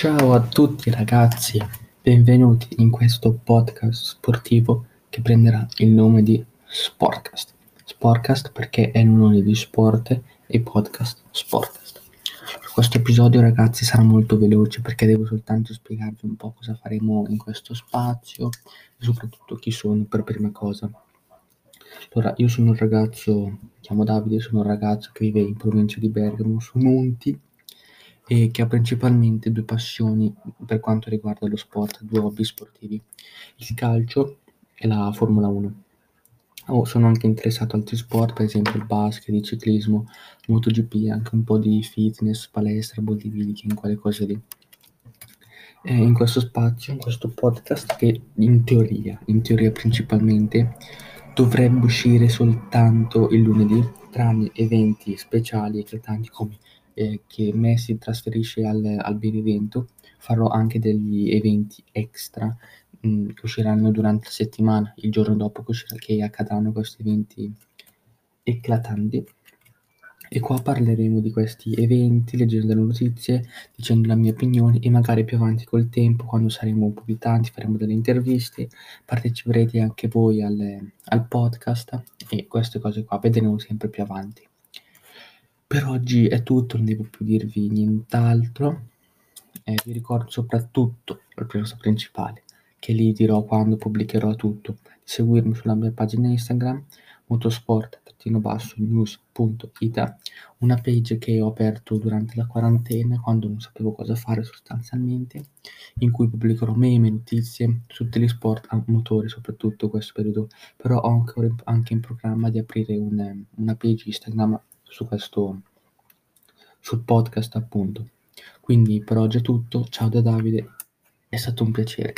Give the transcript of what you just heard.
Ciao a tutti ragazzi, benvenuti in questo podcast sportivo che prenderà il nome di Sportcast. Sportcast perché è un nome di sport e podcast Sportcast. Questo episodio ragazzi sarà molto veloce perché devo soltanto spiegarvi un po' cosa faremo in questo spazio e soprattutto chi sono per prima cosa. Allora, io sono un ragazzo, mi chiamo Davide, sono un ragazzo che vive in provincia di Bergamo, su Monti, e che ha principalmente due passioni per quanto riguarda lo sport, due hobby sportivi, il calcio e la Formula 1. Oh, sono anche interessato a altri sport, per esempio il basket, il ciclismo, MotoGP, anche un po' di fitness, palestra, bodybuilding, quelle cose lì. E in questo spazio, in questo podcast che in teoria, in teoria principalmente, dovrebbe uscire soltanto il lunedì, tranne eventi speciali eclatanti come eh, che Messi trasferisce al, al Benevento, farò anche degli eventi extra mh, mm, che usciranno durante la settimana, il giorno dopo che, uscirà, che accadranno questi eventi eclatanti. E qua parleremo di questi eventi, leggendo le notizie, dicendo la mia opinione e magari più avanti col tempo, quando saremo un po' più tanti, faremo delle interviste, parteciperete anche voi al, al podcast e queste cose qua vedremo sempre più avanti. Per oggi è tutto, non devo più dirvi nient'altro. Eh, vi ricordo soprattutto la cosa principale, che lì dirò quando pubblicherò tutto, seguirmi sulla mia pagina Instagram, motorsport-news.it, una page che ho aperto durante la quarantena, quando non sapevo cosa fare sostanzialmente, in cui pubblicherò meme, notizie su tutti sport a motore, soprattutto questo periodo, però ho anche, anche in programma di aprire un, una page Instagram su questo sul podcast appunto. Quindi per oggi è tutto, ciao da Davide, è stato un piacere.